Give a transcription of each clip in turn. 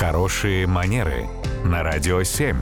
Хорошие манеры на радио 7.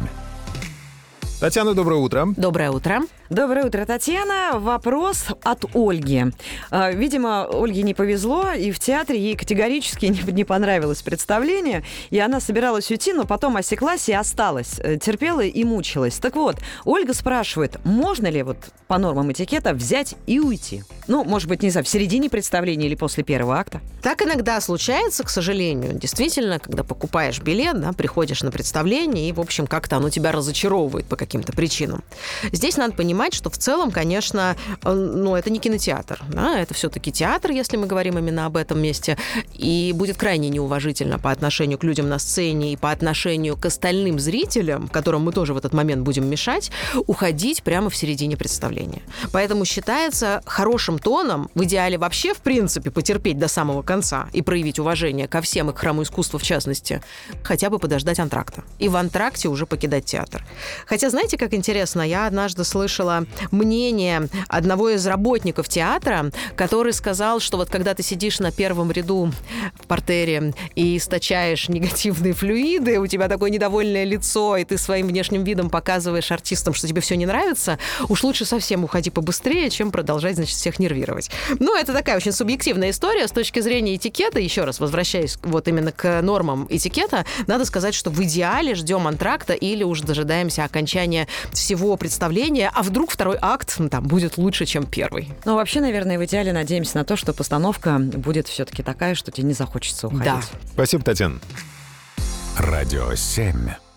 Татьяна, доброе утро. Доброе утро. Доброе утро, Татьяна. Вопрос от Ольги. А, видимо, Ольге не повезло, и в театре ей категорически не понравилось представление, и она собиралась уйти, но потом осеклась и осталась, э, терпела и мучилась. Так вот, Ольга спрашивает, можно ли вот по нормам этикета взять и уйти? Ну, может быть, не знаю, в середине представления или после первого акта? Так иногда случается, к сожалению. Действительно, когда покупаешь билет, да, приходишь на представление, и, в общем, как-то оно тебя разочаровывает по каким-то причинам. Здесь надо понимать, что в целом, конечно, э, ну, это не кинотеатр, да, это все-таки театр, если мы говорим именно об этом месте, и будет крайне неуважительно по отношению к людям на сцене и по отношению к остальным зрителям, которым мы тоже в этот момент будем мешать, уходить прямо в середине представления. Поэтому считается хорошим тоном, в идеале вообще, в принципе, потерпеть до самого конца и проявить уважение ко всем и к храму искусства в частности, хотя бы подождать антракта. И в антракте уже покидать театр. Хотя, знаете, как интересно, я однажды слышала мнение одного из работников театра, который сказал, что вот когда ты сидишь на первом ряду в портере и источаешь негативные флюиды, у тебя такое недовольное лицо, и ты своим внешним видом показываешь артистам, что тебе все не нравится, уж лучше совсем уходи побыстрее, чем продолжать, значит, всех не нервировать. Ну, это такая очень субъективная история с точки зрения этикета. Еще раз, возвращаясь вот именно к нормам этикета, надо сказать, что в идеале ждем антракта или уже дожидаемся окончания всего представления, а вдруг второй акт ну, там будет лучше, чем первый. Ну, вообще, наверное, в идеале надеемся на то, что постановка будет все-таки такая, что тебе не захочется уходить. Да. Спасибо, Татьяна. Радио 7.